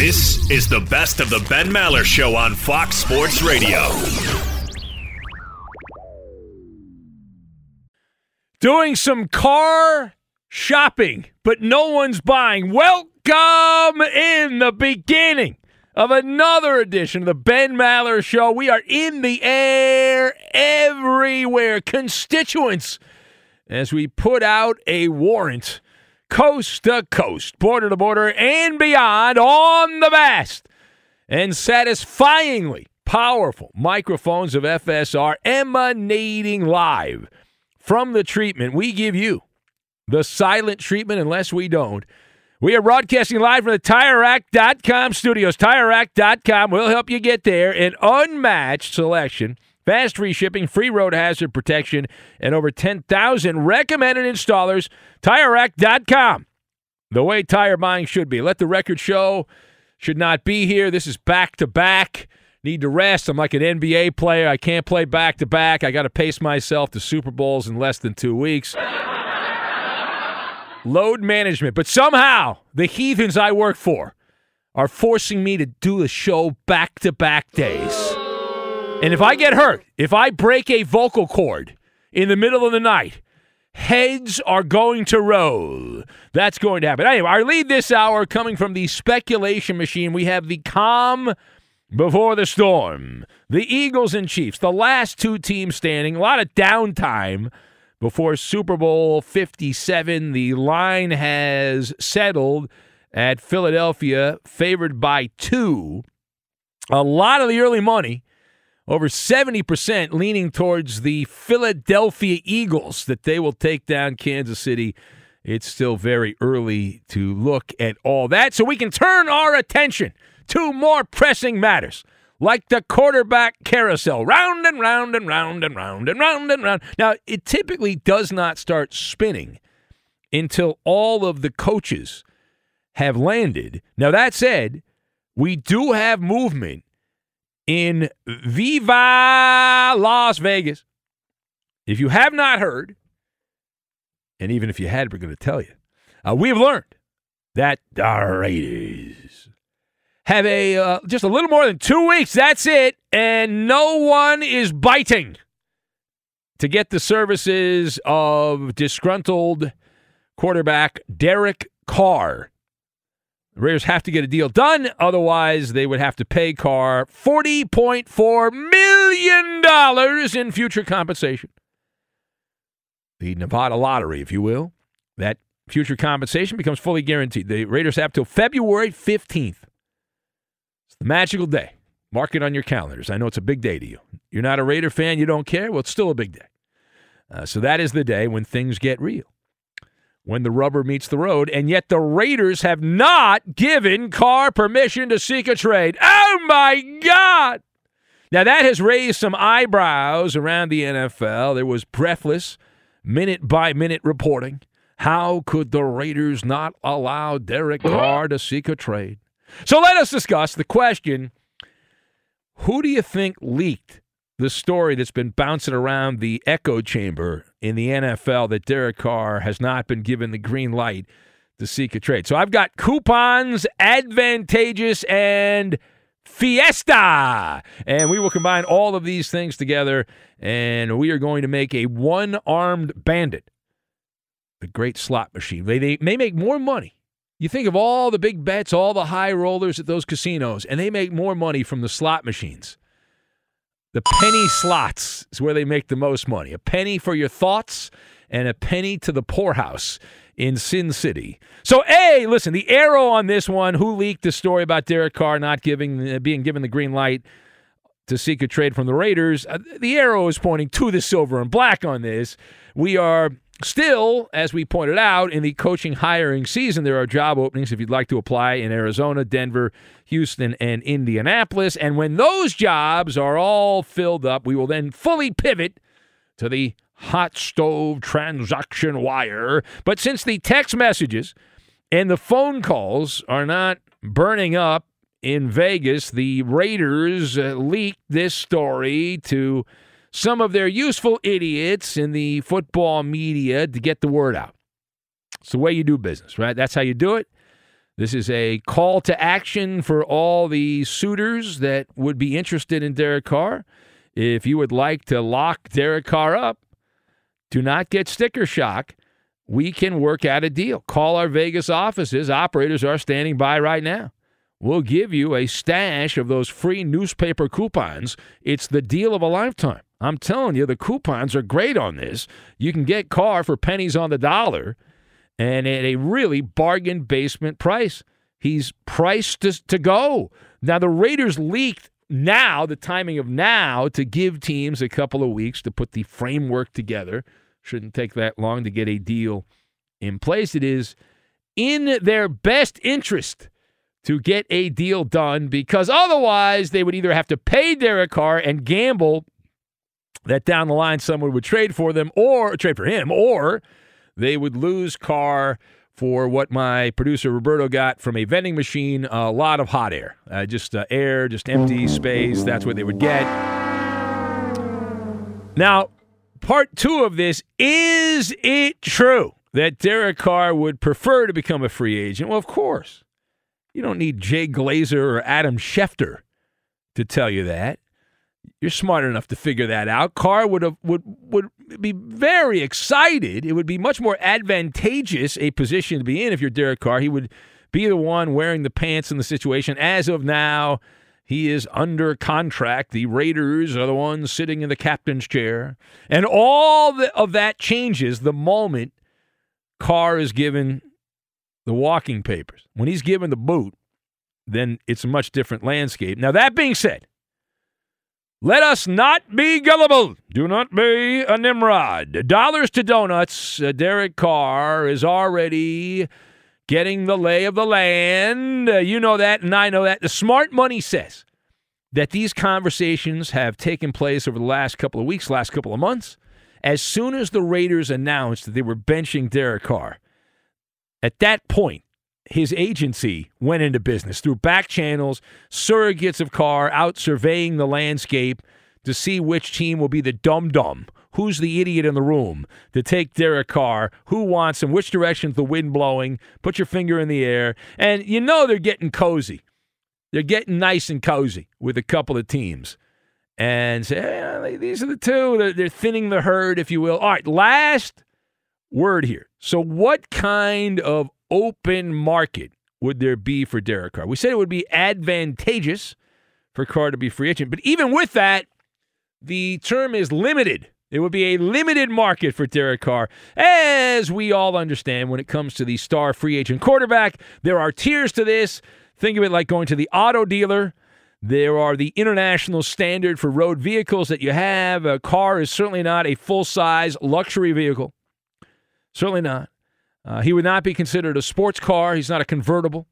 This is the best of the Ben Maller Show on Fox Sports Radio. Doing some car shopping, but no one's buying. Welcome in the beginning of another edition of the Ben Maller Show. We are in the air everywhere. Constituents, as we put out a warrant coast to coast, border to border, and beyond on the best and satisfyingly powerful microphones of FSR emanating live from the treatment. We give you the silent treatment unless we don't. We are broadcasting live from the TireRack.com studios. TireRack.com will help you get there. An unmatched selection, fast free shipping, free road hazard protection, and over 10,000 recommended installers. TireRack.com. The way tire buying should be. Let the record show. Should not be here. This is back to back. Need to rest. I'm like an NBA player. I can't play back to back. I got to pace myself to Super Bowls in less than two weeks. Load management. But somehow, the heathens I work for are forcing me to do a show back to back days. And if I get hurt, if I break a vocal cord in the middle of the night, heads are going to roll. That's going to happen. Anyway, our lead this hour coming from the speculation machine. We have the calm before the storm. The Eagles and Chiefs, the last two teams standing. A lot of downtime before Super Bowl 57. The line has settled at Philadelphia, favored by two. A lot of the early money over 70% leaning towards the Philadelphia Eagles that they will take down Kansas City. It's still very early to look at all that. So we can turn our attention to more pressing matters like the quarterback carousel, round and round and round and round and round and round. Now, it typically does not start spinning until all of the coaches have landed. Now, that said, we do have movement in Viva Las Vegas. If you have not heard, and even if you had, we're going to tell you, uh, we have learned that the Raiders have a uh, just a little more than two weeks. That's it, and no one is biting to get the services of disgruntled quarterback Derek Carr The Raiders have to get a deal done, otherwise they would have to pay Carr forty point four million dollars in future compensation. The Nevada lottery, if you will, that future compensation becomes fully guaranteed. The Raiders have till February fifteenth. It's the magical day. Mark it on your calendars. I know it's a big day to you. You're not a Raider fan, you don't care. Well, it's still a big day. Uh, so that is the day when things get real when the rubber meets the road, and yet the Raiders have not given Carr permission to seek a trade. Oh my God! Now that has raised some eyebrows around the NFL. There was breathless, minute by minute reporting. How could the Raiders not allow Derek Carr to seek a trade? So let us discuss the question who do you think leaked the story that's been bouncing around the echo chamber in the NFL that Derek Carr has not been given the green light to seek a trade. So I've got coupons, advantageous, and fiesta. And we will combine all of these things together, and we are going to make a one armed bandit. The great slot machine. They, they may make more money. You think of all the big bets, all the high rollers at those casinos, and they make more money from the slot machines the penny slots is where they make the most money. A penny for your thoughts and a penny to the poorhouse in Sin City. So, A, listen, the arrow on this one, who leaked the story about Derek Carr not giving uh, being given the green light to seek a trade from the Raiders, uh, the arrow is pointing to the silver and black on this. We are Still, as we pointed out, in the coaching hiring season, there are job openings if you'd like to apply in Arizona, Denver, Houston, and Indianapolis. And when those jobs are all filled up, we will then fully pivot to the hot stove transaction wire. But since the text messages and the phone calls are not burning up in Vegas, the Raiders uh, leaked this story to some of their useful idiots in the football media to get the word out. It's the way you do business, right? That's how you do it. This is a call to action for all the suitors that would be interested in Derek Carr. If you would like to lock Derek Carr up, do not get sticker shock. We can work out a deal. Call our Vegas offices. Operators are standing by right now. We'll give you a stash of those free newspaper coupons. It's the deal of a lifetime. I'm telling you, the coupons are great on this. You can get Carr for pennies on the dollar and at a really bargain basement price. He's priced to, to go. Now, the Raiders leaked now, the timing of now, to give teams a couple of weeks to put the framework together. Shouldn't take that long to get a deal in place. It is in their best interest to get a deal done because otherwise they would either have to pay Derek Carr and gamble that down the line someone would trade for them or trade for him, or they would lose Carr for what my producer Roberto got from a vending machine a lot of hot air. Uh, just uh, air, just empty space. That's what they would get. Now, part two of this is it true that Derek Carr would prefer to become a free agent? Well, of course. You don't need Jay Glazer or Adam Schefter to tell you that. You're smart enough to figure that out. Carr would have would would be very excited. It would be much more advantageous a position to be in if you're Derek Carr. He would be the one wearing the pants in the situation. As of now, he is under contract. The Raiders are the ones sitting in the captain's chair, and all the, of that changes the moment Carr is given the walking papers. When he's given the boot, then it's a much different landscape. Now that being said. Let us not be gullible. Do not be a Nimrod. Dollars to donuts. Uh, Derek Carr is already getting the lay of the land. Uh, you know that, and I know that. The smart money says that these conversations have taken place over the last couple of weeks, last couple of months. As soon as the Raiders announced that they were benching Derek Carr, at that point, his agency went into business through back channels, surrogates of Carr out surveying the landscape to see which team will be the dum dum. Who's the idiot in the room to take Derek Carr? Who wants him? Which direction's the wind blowing? Put your finger in the air. And you know they're getting cozy. They're getting nice and cozy with a couple of teams. And say, hey, these are the two. They're, they're thinning the herd, if you will. All right, last word here. So, what kind of open market would there be for Derek Carr? We said it would be advantageous for Carr to be free agent, but even with that, the term is limited. It would be a limited market for Derek Carr. As we all understand, when it comes to the star free agent quarterback, there are tiers to this. Think of it like going to the auto dealer. There are the international standard for road vehicles that you have. A car is certainly not a full size luxury vehicle. Certainly not. Uh, he would not be considered a sports car. He's not a convertible.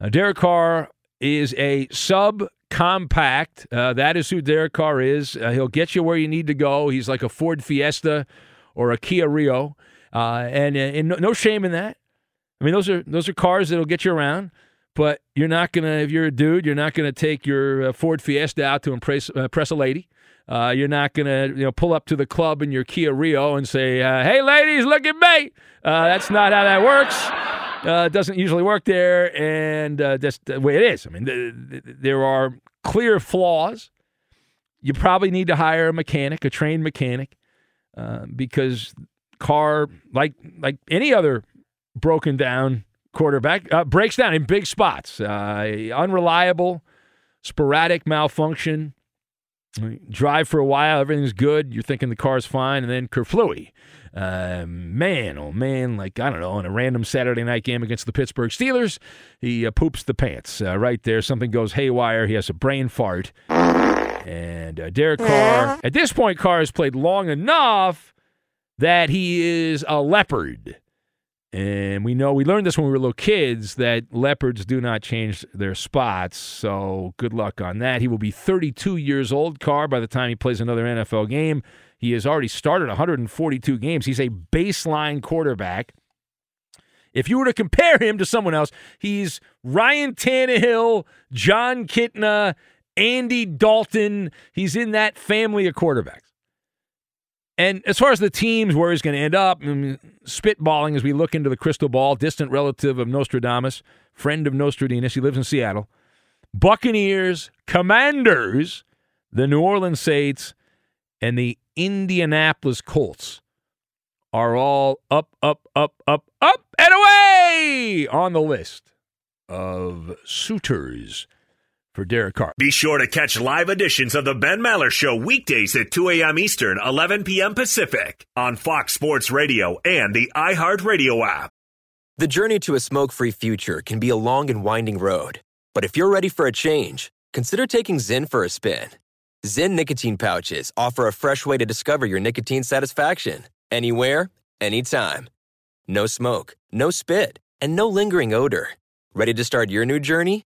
Uh, Derek Carr is a subcompact. Uh, that is who Derek Carr is. Uh, he'll get you where you need to go. He's like a Ford Fiesta or a Kia Rio, uh, and, and no, no shame in that. I mean, those are those are cars that'll get you around. But you're not gonna, if you're a dude, you're not gonna take your uh, Ford Fiesta out to impress, uh, impress a lady. Uh, you're not gonna, you know, pull up to the club in your Kia Rio and say, uh, "Hey, ladies, look at me." Uh, that's not how that works. Uh, it doesn't usually work there, and that's the way it is. I mean, th- th- there are clear flaws. You probably need to hire a mechanic, a trained mechanic, because car, like like any other broken down quarterback uh, breaks down in big spots. Uh, unreliable, sporadic malfunction. Drive for a while, everything's good. You're thinking the car's fine, and then kerflooey. Uh, man, oh man, like, I don't know, in a random Saturday night game against the Pittsburgh Steelers, he uh, poops the pants uh, right there. Something goes haywire. He has a brain fart. And uh, Derek Carr, at this point, Carr has played long enough that he is a leopard. And we know we learned this when we were little kids that leopards do not change their spots. So good luck on that. He will be 32 years old, Carr, by the time he plays another NFL game. He has already started 142 games. He's a baseline quarterback. If you were to compare him to someone else, he's Ryan Tannehill, Jon Kitna, Andy Dalton. He's in that family of quarterbacks. And as far as the teams where he's going to end up, I mean, spitballing as we look into the crystal ball, distant relative of Nostradamus, friend of Nostradamus, he lives in Seattle. Buccaneers, Commanders, the New Orleans Saints, and the Indianapolis Colts are all up, up, up, up, up, and away on the list of suitors for Derek Carr. Be sure to catch live editions of the Ben Maller Show weekdays at 2 a.m. Eastern, 11 p.m. Pacific on Fox Sports Radio and the iHeartRadio app. The journey to a smoke free future can be a long and winding road, but if you're ready for a change, consider taking Zyn for a spin. Zyn nicotine pouches offer a fresh way to discover your nicotine satisfaction anywhere, anytime. No smoke, no spit, and no lingering odor. Ready to start your new journey?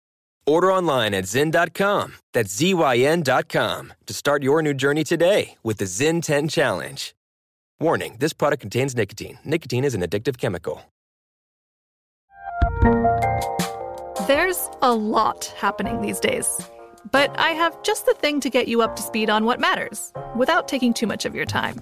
Order online at Zyn.com. That's Z-Y-N.com to start your new journey today with the Zyn 10 Challenge. Warning, this product contains nicotine. Nicotine is an addictive chemical. There's a lot happening these days. But I have just the thing to get you up to speed on what matters without taking too much of your time.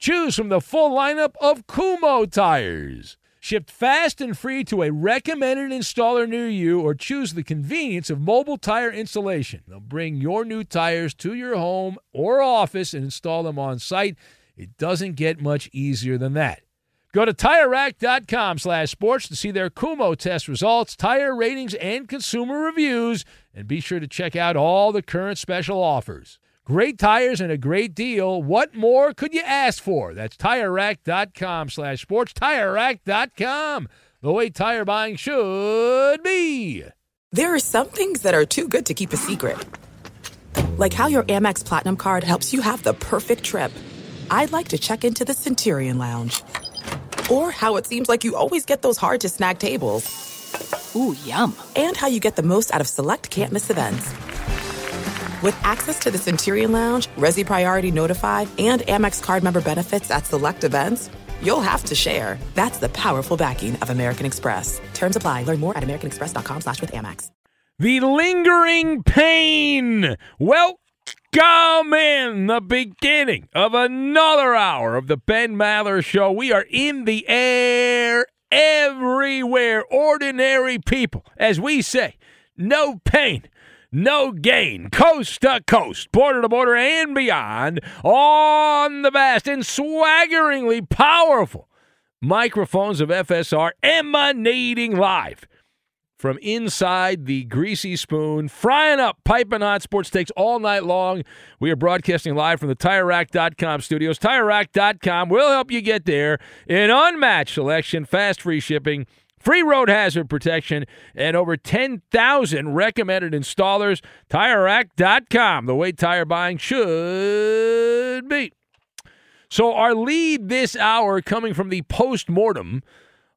Choose from the full lineup of Kumho tires. Shipped fast and free to a recommended installer near you, or choose the convenience of mobile tire installation. They'll bring your new tires to your home or office and install them on site. It doesn't get much easier than that. Go to TireRack.com slash sports to see their Kumho test results, tire ratings, and consumer reviews, and be sure to check out all the current special offers. Great tires and a great deal. What more could you ask for? That's TireRack.com slash sports. TireRack.com, the way tire buying should be. There are some things that are too good to keep a secret. Like how your Amex Platinum card helps you have the perfect trip. I'd like to check into the Centurion Lounge. Or how it seems like you always get those hard to snag tables. Ooh, yum. And how you get the most out of select can't miss events. With access to the Centurion Lounge, Resy Priority Notified, and Amex card member benefits at select events, you'll have to share. That's the powerful backing of American Express. Terms apply. Learn more at americanexpress.com slash with Amex. The lingering pain. Welcome in the beginning of another hour of the Ben Maller Show. We are in the air everywhere. Ordinary people, as we say, no pain no gain, coast to coast, border to border, and beyond, on the vast and swaggeringly powerful microphones of FSR emanating live from inside the greasy spoon, frying up piping hot sports takes all night long. We are broadcasting live from the TireRack.com studios. TireRack.com will help you get there. An unmatched selection, fast free shipping free road hazard protection, and over 10,000 recommended installers. TireRack.com, the way tire buying should be. So, our lead this hour coming from the post mortem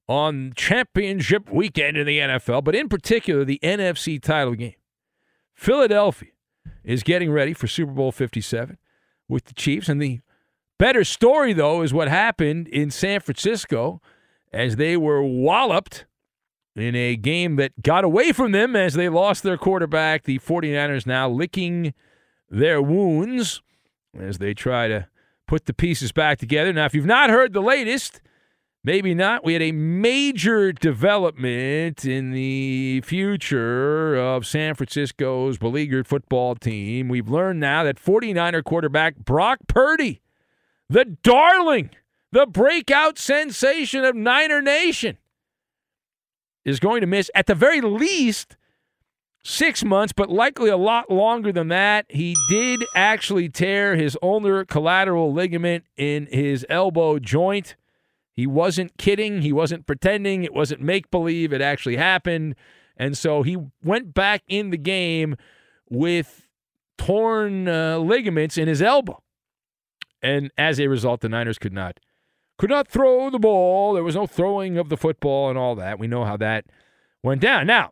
on championship weekend in the NFL, but in particular the NFC title game. Philadelphia is getting ready for Super Bowl 57 with the Chiefs. And the better story, though, is what happened in San Francisco as they were walloped in a game that got away from them as they lost their quarterback. The 49ers now licking their wounds as they try to put the pieces back together. Now, if you've not heard the latest, maybe not, we had a major development in the future of San Francisco's beleaguered football team. We've learned now that 49er quarterback Brock Purdy, the darling – the breakout sensation of Niner Nation, is going to miss, at the very least, six months, but likely a lot longer than that. He did actually tear his ulnar collateral ligament in his elbow joint. He wasn't kidding. He wasn't pretending. It wasn't make believe. It actually happened. And so he went back in the game with torn uh, ligaments in his elbow. And as a result, the Niners could not could not throw the ball. There was no throwing of the football and all that. We know how that went down. Now,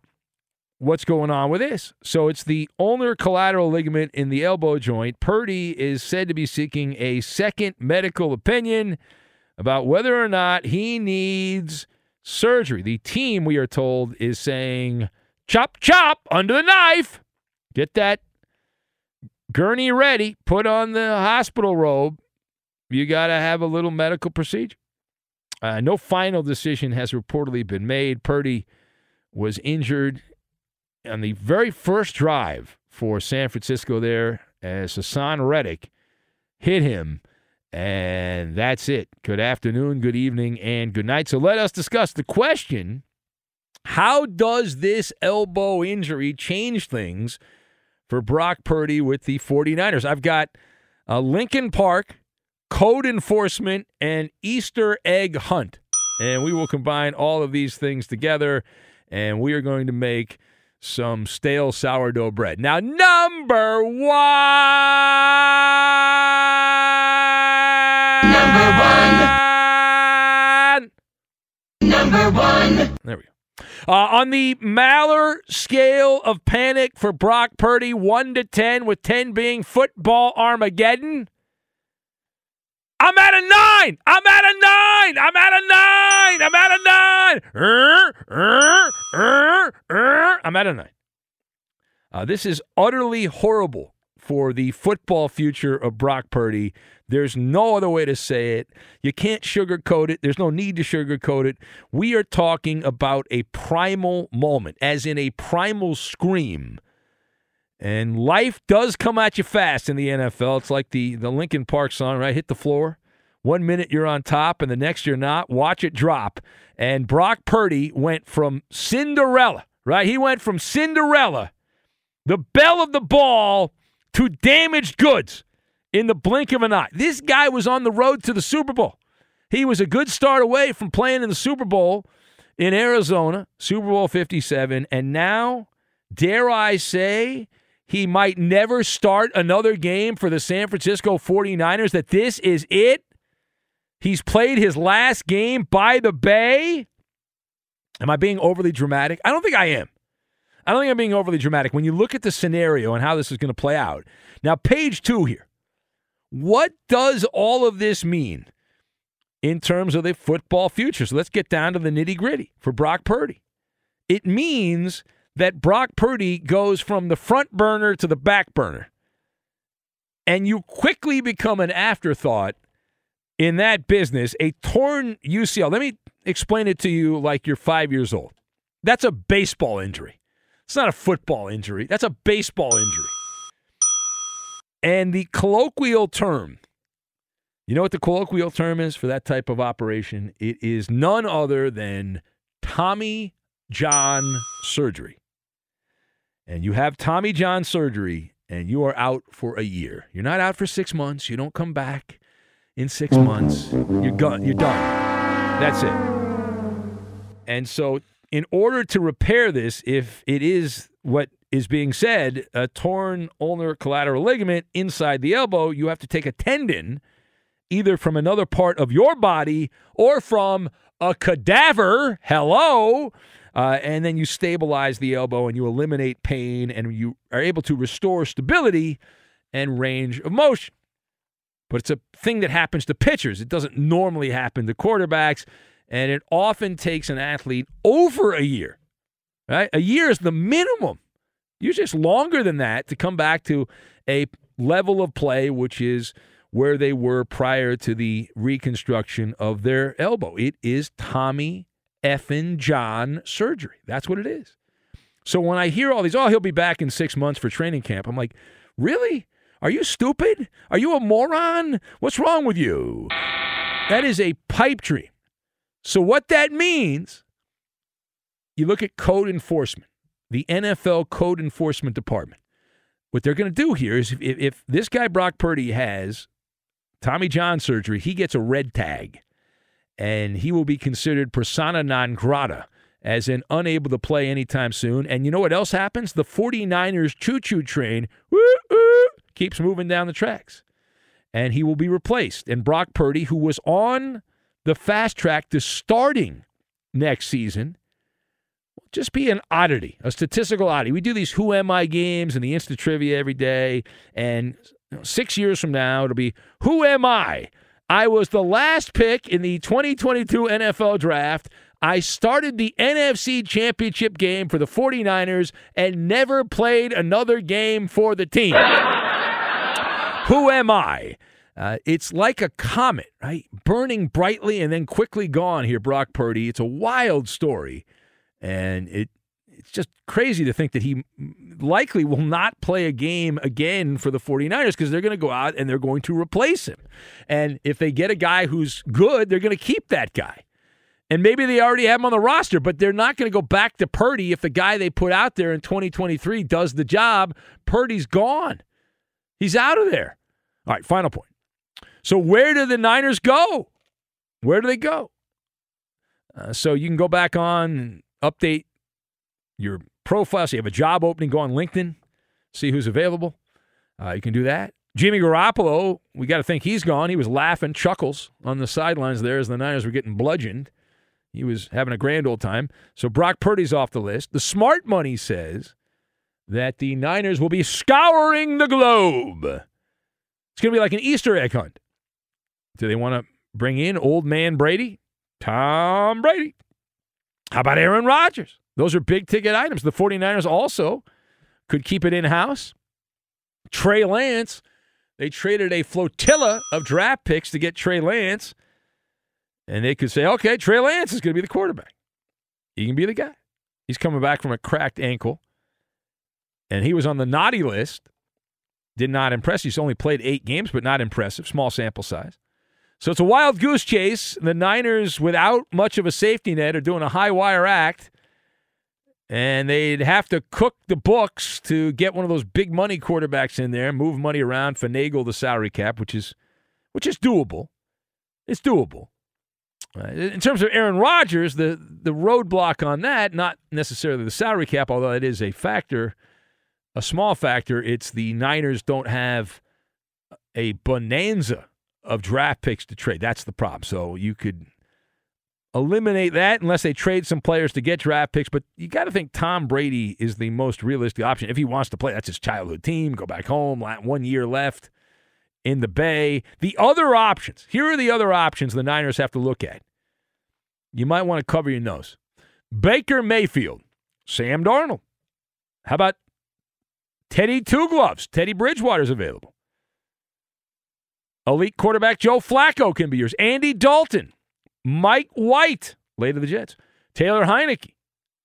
what's going on with this? So it's the ulnar collateral ligament in the elbow joint. Purdy is said to be seeking a second medical opinion about whether or not he needs surgery. The team, we are told, is saying, chop, chop, under the knife. Get that gurney ready. Put on the hospital robe you got to have a little medical procedure. Uh, no final decision has reportedly been made. Purdy was injured on the very first drive for San Francisco there as Haason Reddick hit him. And that's it. Good afternoon, good evening, and good night. So let us discuss the question how does this elbow injury change things for Brock Purdy with the 49ers? I've got uh, Linkin Park code enforcement, and Easter egg hunt. And we will combine all of these things together, and we are going to make some stale sourdough bread. Now, number one. Number one. Number one. There we go. Uh, on the Maller scale of panic for Brock Purdy, 1 to 10, with 10 being football Armageddon, I'm at a nine. I'm at a nine. I'm at a nine. I'm at a nine. Er, er, er. I'm at a nine. Uh, this is utterly horrible for the football future of Brock Purdy. There's no other way to say it. You can't sugarcoat it. There's no need to sugarcoat it. We are talking about a primal moment, as in a primal scream and life does come at you fast in the NFL. It's like the, the Linkin Park song, right? Hit the floor. One minute you're on top, and the next you're not. Watch it drop. And Brock Purdy went from Cinderella, right? He went from Cinderella, the belle of the ball, to damaged goods in the blink of an eye. This guy was on the road to the Super Bowl. He was a good start away from playing in the Super Bowl in Arizona, Super Bowl 57, and now, dare I say, he might never start another game for the San Francisco 49ers, that this is it. He's played his last game by the Bay. Am I being overly dramatic? I don't think I am. I don't think I'm being overly dramatic. When you look at the scenario and how this is going to play out. Now, page two here. What does all of this mean in terms of the football future? So let's get down to the nitty gritty for Brock Purdy. It means that Brock Purdy goes from the front burner to the back burner. And you quickly become an afterthought in that business. A torn UCL. Let me explain it to you like you're five years old. That's a baseball injury. It's not a football injury. That's a baseball injury. And the colloquial term, you know what the colloquial term is for that type of operation? It is none other than Tommy John surgery. And you have Tommy John surgery and you are out for a year. You're not out for six months. You don't come back in six months. You're gone. You're done. That's it. And so, in order to repair this, if it is what is being said, a torn ulnar collateral ligament inside the elbow, you have to take a tendon either from another part of your body or from a cadaver. Hello. Uh, and then you stabilize the elbow and you eliminate pain and you are able to restore stability and range of motion. But it's a thing that happens to pitchers. It doesn't normally happen to quarterbacks, and it often takes an athlete over a year. Right? A year is the minimum. Usually it's longer than that to come back to a level of play which is where they were prior to the reconstruction of their elbow. It is Tommy effing John surgery. That's what it is. So when I hear all these, oh, he'll be back in six months for training camp, I'm like, really? Are you stupid? Are you a moron? What's wrong with you? That is a pipe dream. So what that means, you look at code enforcement, the NFL code enforcement department. What they're going to do here is if, if this guy Brock Purdy has Tommy John surgery, he gets a red tag and he will be considered persona non grata as in unable to play anytime soon. And you know what else happens? The 49ers choo choo train keeps moving down the tracks. And he will be replaced. And Brock Purdy, who was on the fast track to starting next season, will just be an oddity, a statistical oddity. We do these Who Am I games and the Instant Trivia every day. And six years from now, it'll be Who Am I? I was the last pick in the 2022 NFL draft. I started the NFC Championship game for the 49ers and never played another game for the team. Who am I? Uh, it's like a comet, right? Burning brightly and then quickly gone here, Brock Purdy. It's a wild story. And it it's just crazy to think that he likely will not play a game again for the 49ers because they're going to go out and they're going to replace him. And if they get a guy who's good, they're going to keep that guy. And maybe they already have him on the roster, but they're not going to go back to Purdy if the guy they put out there in 2023 does the job. Purdy's gone. He's out of there. All right, final point. So, where do the Niners go? Where do they go? Uh, so, you can go back on and update your profile. So you have a job opening, go on LinkedIn, see who's available. Uh, you can do that. Jimmy Garoppolo, we got to think he's gone. He was laughing, chuckles on the sidelines there as the Niners were getting bludgeoned. He was having a grand old time. So Brock Purdy's off the list. The smart money says that the Niners will be scouring the globe. It's going to be like an Easter egg hunt. Do they want to bring in old man Brady? Tom Brady. How about Aaron Rodgers? Those are big ticket items. The 49ers also could keep it in house. Trey Lance, they traded a flotilla of draft picks to get Trey Lance. And they could say, okay, Trey Lance is going to be the quarterback. He can be the guy. He's coming back from a cracked ankle. And he was on the naughty list. Did not impress. He's only played eight games, but not impressive. Small sample size. So it's a wild goose chase. The Niners, without much of a safety net, are doing a high wire act. And they'd have to cook the books to get one of those big money quarterbacks in there, move money around, finagle the salary cap, which is which is doable. It's doable. Uh, in terms of Aaron Rodgers, the the roadblock on that, not necessarily the salary cap, although it is a factor, a small factor. It's the Niners don't have a bonanza of draft picks to trade. That's the problem. So you could eliminate that unless they trade some players to get draft picks. But you got to think Tom Brady is the most realistic option if he wants to play. That's his childhood team. Go back home. One year left in the Bay. The other options. Here are the other options the Niners have to look at. You might want to cover your nose. Baker Mayfield, Sam Darnold. How about Teddy Two Gloves? Teddy Bridgewater's available. Elite quarterback Joe Flacco can be yours. Andy Dalton, Mike White, late of the Jets, Taylor Heinicke,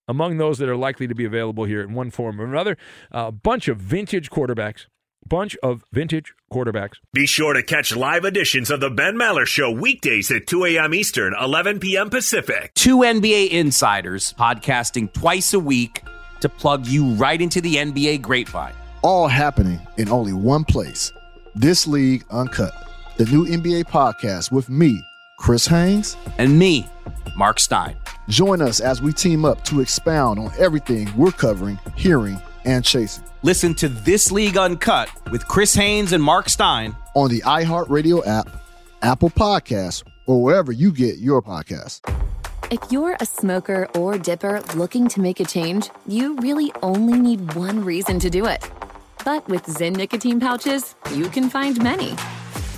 among those that are likely to be available here in one form or another. A bunch of vintage quarterbacks. Bunch of vintage quarterbacks. Be sure to catch live editions of the Ben Maller Show weekdays at 2 a.m. Eastern, 11 p.m. Pacific. Two NBA insiders podcasting twice a week to plug you right into the NBA grapevine. All happening in only one place. This League Uncut, the new NBA podcast with me, Chris Haynes, and me, Mark Stein. Join us as we team up to expound on everything we're covering, hearing, and chasing. Listen to This League Uncut with Chris Haynes and Mark Stein on the iHeartRadio app, Apple Podcasts, or wherever you get your podcasts. If you're a smoker or dipper looking to make a change, you really only need one reason to do it. But with Zyn nicotine pouches, you can find many.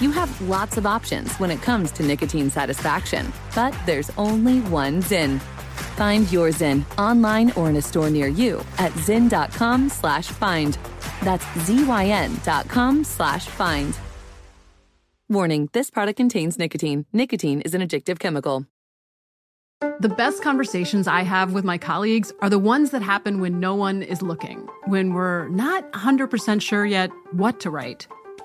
You have lots of options when it comes to nicotine satisfaction, but there's only one Zyn. Find your Zyn online or in a store near you at zyn.com slash find. That's Z-Y-N dot com slash find. Warning, this product contains nicotine. Nicotine is an addictive chemical. The best conversations I have with my colleagues are the ones that happen when no one is looking, when we're not 100% sure yet what to write.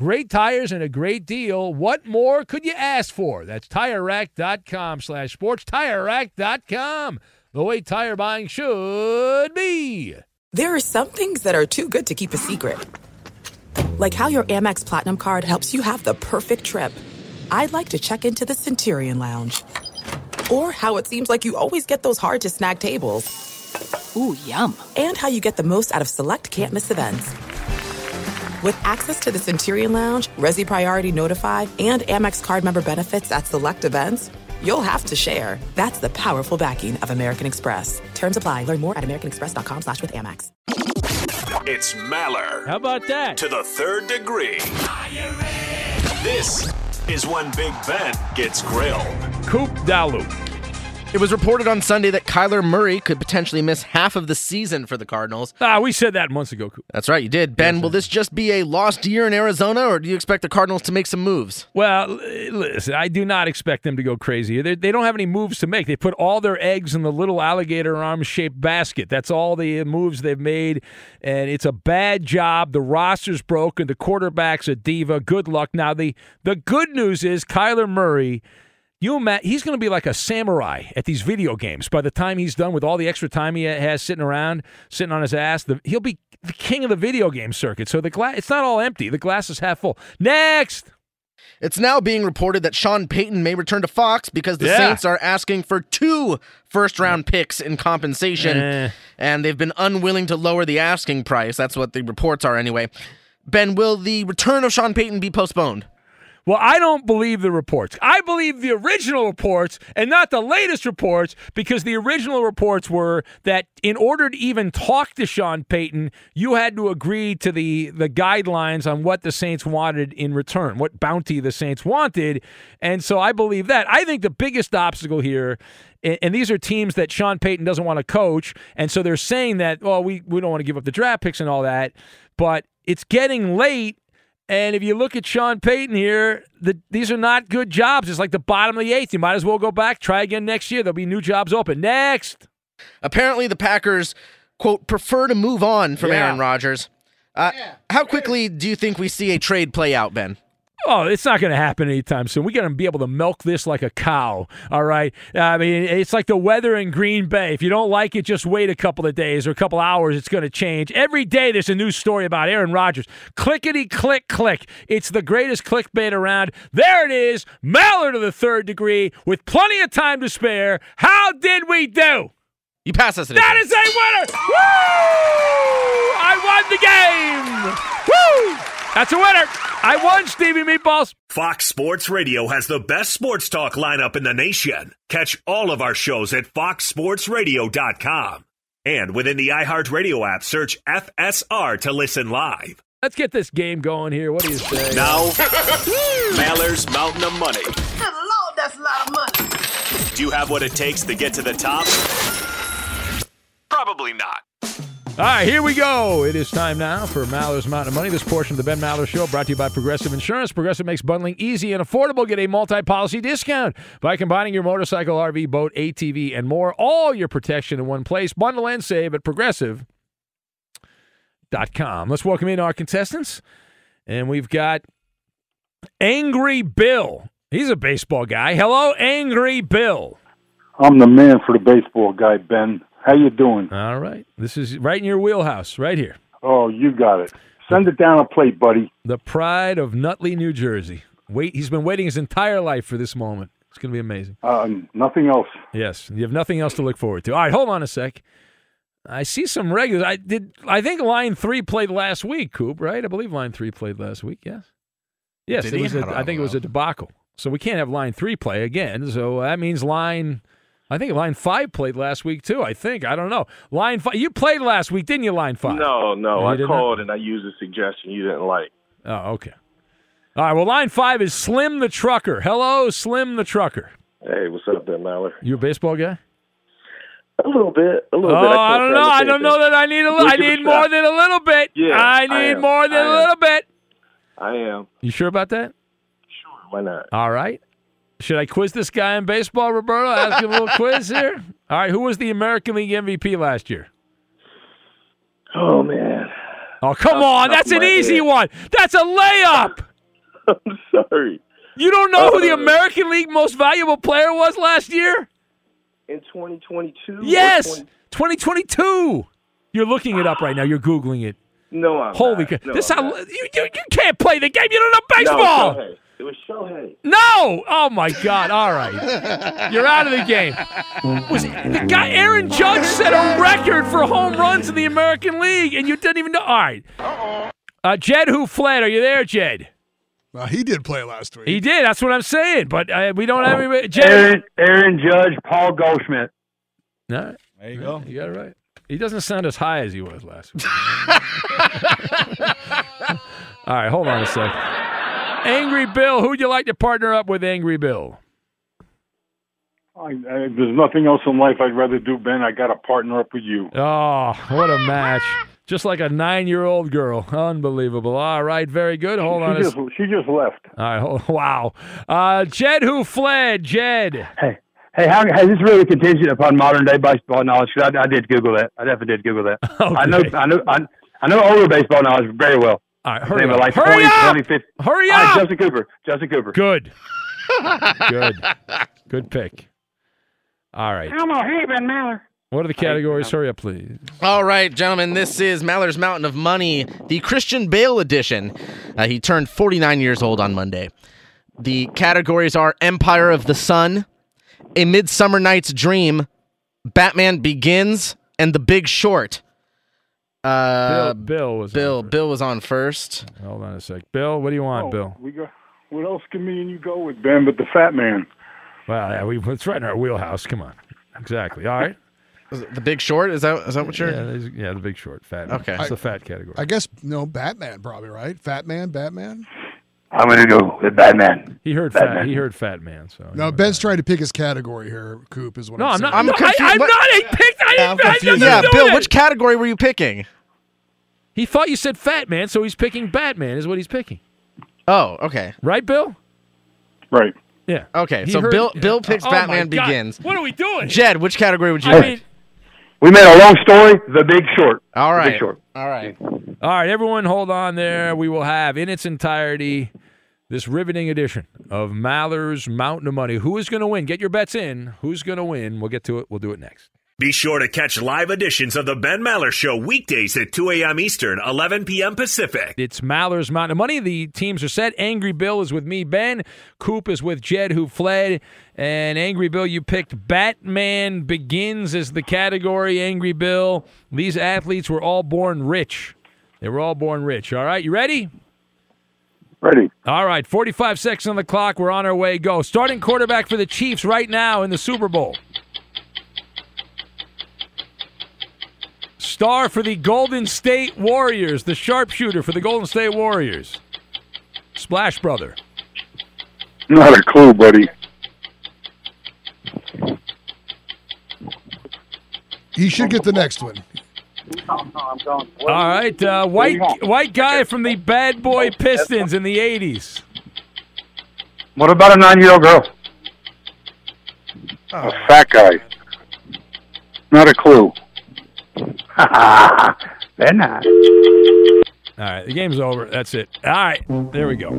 Great tires and a great deal. What more could you ask for? That's TireRack.com slash sports. TireRack.com, the way tire buying should be. There are some things that are too good to keep a secret. Like how your Amex Platinum card helps you have the perfect trip. I'd like to check into the Centurion Lounge. Or how it seems like you always get those hard to snag tables. Ooh, yum. And how you get the most out of select can't miss events. With access to the Centurion Lounge, Resy Priority Notified, and Amex card member benefits at select events, you'll have to share. That's the powerful backing of American Express. Terms apply. Learn more at americanexpress.com slash with Amex. It's Maller. How about that? To the third degree. This is when Big Ben gets grilled. Coop Dalu. It was reported on Sunday that Kyler Murray could potentially miss half of the season for the Cardinals. Ah, we said that months ago, That's right, you did. Ben, will this just be a lost year in Arizona, or do you expect the Cardinals to make some moves? Well, listen, I do not expect them to go crazy. They, they don't have any moves to make. They put all their eggs in the little alligator arm shaped basket. That's all the moves they've made, and it's a bad job. The roster's broken. The quarterback's a diva. Good luck. Now, the, the good news is Kyler Murray. You Matt, he's going to be like a samurai at these video games. By the time he's done with all the extra time he has sitting around, sitting on his ass, the, he'll be the king of the video game circuit. So the glass, it's not all empty. The glass is half full. Next. It's now being reported that Sean Payton may return to Fox because the Yeah. Saints are asking for two first round picks in compensation, Eh. and they've been unwilling to lower the asking price. That's what the reports are, anyway. Ben, will the return of Sean Payton be postponed? Well, I don't believe the reports. I believe the original reports and not the latest reports because the original reports were that in order to even talk to Sean Payton, you had to agree to the the guidelines on what the Saints wanted in return, what bounty the Saints wanted. And so I believe that. I think the biggest obstacle here and these are teams that Sean Payton doesn't want to coach, and so they're saying that, well, we, we don't want to give up the draft picks and all that, but it's getting late. And if you look at Sean Payton here, the, these are not good jobs. It's like the bottom of the eighth. You might as well go back, try again next year. There'll be new jobs open. Next. Apparently, the Packers, quote, prefer to move on from Yeah. Aaron Rodgers. Uh, How quickly do you think we see a trade play out, Ben? Oh, it's not going to happen anytime soon. We got to be able to milk this like a cow. All right. I mean, it's like the weather in Green Bay. If you don't like it, just wait a couple of days or a couple hours. It's going to change. Every day there's a new story about Aaron Rodgers. Clickety click click. It's the greatest clickbait around. There it is. Maller of the third degree with plenty of time to spare. How did we do? You pass us. That is a winner. Woo! I won the game. Woo! That's a winner. I won, Stevie Meatballs. Fox Sports Radio has the best sports talk lineup in the nation. Catch all of our shows at foxsportsradio.com. And within the iHeartRadio app, search FSR to listen live. Let's get this game going here. What do you say? Now, Maller's Mountain of Money. Good Lord, that's a lot of money. Do you have what it takes to get to the top? Probably not. All right, here we go. It is time now for Maller's Mountain of Money. This portion of the Ben Maller Show brought to you by Progressive Insurance. Progressive makes bundling easy and affordable. Get a multi-policy discount by combining your motorcycle, RV, boat, ATV, and more. All your protection in one place. Bundle and save at Progressive.com. Let's welcome in our contestants. And we've got Angry Bill. He's a baseball guy. Hello, Angry Bill. I'm the man for the baseball guy, Ben. How you doing? All right. This is right in your wheelhouse, right here. Oh, you got it. Send it down a plate, buddy. The pride of Nutley, New Jersey. Wait, he's been waiting his entire life for this moment. It's going to be amazing. Um, nothing else. Yes, you have nothing else to look forward to. All right, hold on a sec. I see some regulars. I did. I think line three played last week. Coop, right? I believe line three played last week. Yes. Yes, Did it he? was. I A, don't I think it was a debacle. So we can't have line three play again. So that means line. I think line five played last week too. I think. I don't know. Line five. You played last week, didn't you? Line five. No, no. I called and I used a suggestion you didn't like. Oh, okay. All right. Well, line five is Slim the Trucker. Hello, Slim the Trucker. Hey, what's up there, Maller? You a baseball guy? A little bit. A Oh, little bit. I oh, can't don't know. I don't know that I need a. I need more shot. than a little bit. Yeah, I I need am. more than I a little bit. I am. You sure about that? Sure. Why not? All right. Should I quiz this guy in baseball, Roberto? Ask him a little quiz here. All right. Who was the American League MVP last year? Oh man. Oh, come Off on. That's an easy head. one. That's a layup. I'm sorry. You don't know who the Uh, American League most valuable player was last year? In 2022. Yes, 20 2022. You're looking it up right now. You're googling it. No, I'm Holy not. crap! No, this I'm how not. you, you you can't play the game. You don't know baseball. No, It was Shohei. No! Oh my God! All right, you're out of the game. Was the guy Aaron Judge set a record for home runs in the American League, and you didn't even know? All right. Uh, oh! Jed Who Fled, are you there, Jed? Uh, he did play last week. He did. That's what I'm saying. But uh, we don't have any. Jed. Aaron, Aaron Judge, Paul Goldschmidt. No. There you go. You got it right. He doesn't sound as high as he was last week. All right, hold on a sec. Angry Bill, who'd you like to partner up with, Angry Bill? I, I, there's nothing else in life I'd rather do, Ben. I got to partner up with you. Oh, what a match. Just like a nine year old girl. Unbelievable. All right, very good. Hold on. She a just, she just left. All right, hold, wow. Uh, Jed who fled. Jed. Hey, hey, how, hey, this is really contingent upon modern day baseball knowledge. 'cause I, I did Google that. I definitely did Google that. I know, I know, I, I know older baseball knowledge very well. All right, His hurry name up. like Hurry 20, up! 20, 50. Hurry All right, up! Justin Cooper. Justin Cooper. Good. good. Good pick. All right. I'm a heathen, Maller. What are the categories? Hurry up, please. All right, gentlemen, this is Maller's Mountain of Money, the Christian Bale edition. Uh, he turned 49 years old on Monday. The categories are Empire of the Sun, A Midsummer Night's Dream, Batman Begins, and The Big Short. Uh, Bill, Bill was Bill. Bill was on first. Hold on a sec. Bill, what do you want, Oh, Bill? We got. What else can me and you go with, Ben? But the Fat Man. Well, yeah, we, it's right in our wheelhouse. Come on. Exactly. All right. The Big Short is that is that what you're? Yeah, yeah, the big short, fat. Man. Okay. it's the fat category. I guess no Batman probably right. Fat Man, Batman. I'm gonna go with Batman. He heard fat. He heard fat man. So No, Ben's trying to pick his category here. Coop is what No, I'm, I'm not- saying. no, I- I'm not. I picked. I didn't. I didn't Yeah, Bill, it. which category were you picking? He thought you said fat man, so he's picking Batman. Is what he's picking. Oh, okay. Right, Bill? Right. Yeah. Okay, He so heard- Bill yeah. Bill picks Oh, Batman Begins. What are we doing? Jed, which category would you I pick? mean, We made a long story. The Big Short. All right. The. Big Short. All right. All right, everyone, hold on there. We will have in its entirety this riveting edition of Maller's Mountain of Money. Who is going to win? Get your bets in. Who's going to win? We'll get to it. We'll do it next. Be sure to catch live editions of the Ben Maller Show weekdays at 2 a.m. Eastern, 11 p.m. Pacific. It's Maller's Mountain of Money. The teams are set. Angry Bill is with me, Ben. Coop is with Jed, who fled. And Angry Bill, you picked Batman Begins as the category. Angry Bill, these athletes were all born rich. They were all born rich. All right, you ready? Ready. All right, 45 seconds on the clock. We're on our way. Go. Starting quarterback for the Chiefs right now in the Super Bowl. Star for the Golden State Warriors, the sharpshooter for the Golden State Warriors. Splash Brother. Not a clue, buddy. He should get the next one. All right, uh, white white guy from the Bad Boy Pistons in the 80s. What about a nine-year-old girl? A fat guy. Not a clue. Very not. All right, the game's over. That's it. All right, there we go.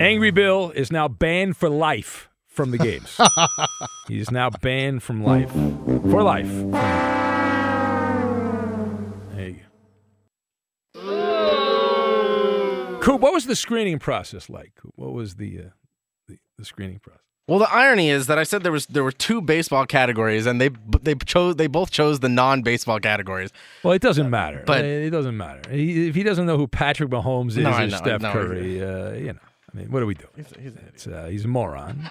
Angry Bill is now banned for life from the games. He's now banned from life. For life. There you go. Coop, what was the screening process like? What was the, uh, the the screening process? Well, the irony is that I said there was there were two baseball categories, and they they chose they both chose the non-baseball categories. Well, it doesn't matter. But- it doesn't matter. He, if he doesn't know who Patrick Mahomes is No, or know, Steph no, Curry, uh, you know, I mean, what do we doing? It's, uh, he's a moron,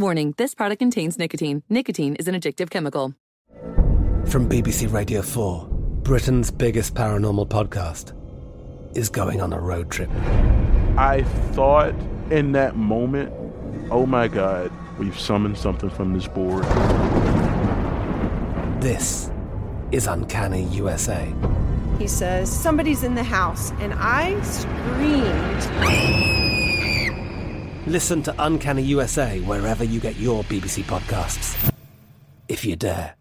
Warning, this product contains nicotine. Nicotine is an addictive chemical. From BBC Radio 4, Britain's biggest paranormal podcast is going on a road trip. I thought in that moment, oh my God, we've summoned something from this board. This is Uncanny USA. He says, Somebody's in the house. And I screamed. Listen to Uncanny USA wherever you get your BBC podcasts, if you dare.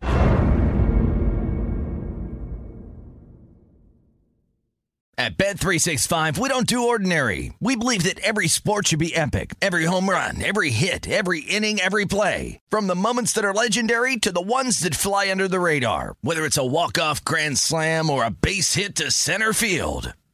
At Bet365, we don't do ordinary. We believe that every sport should be epic. Every home run, every hit, every inning, every play. From the moments that are legendary to the ones that fly under the radar. Whether it's a walk-off grand slam or a base hit to center field.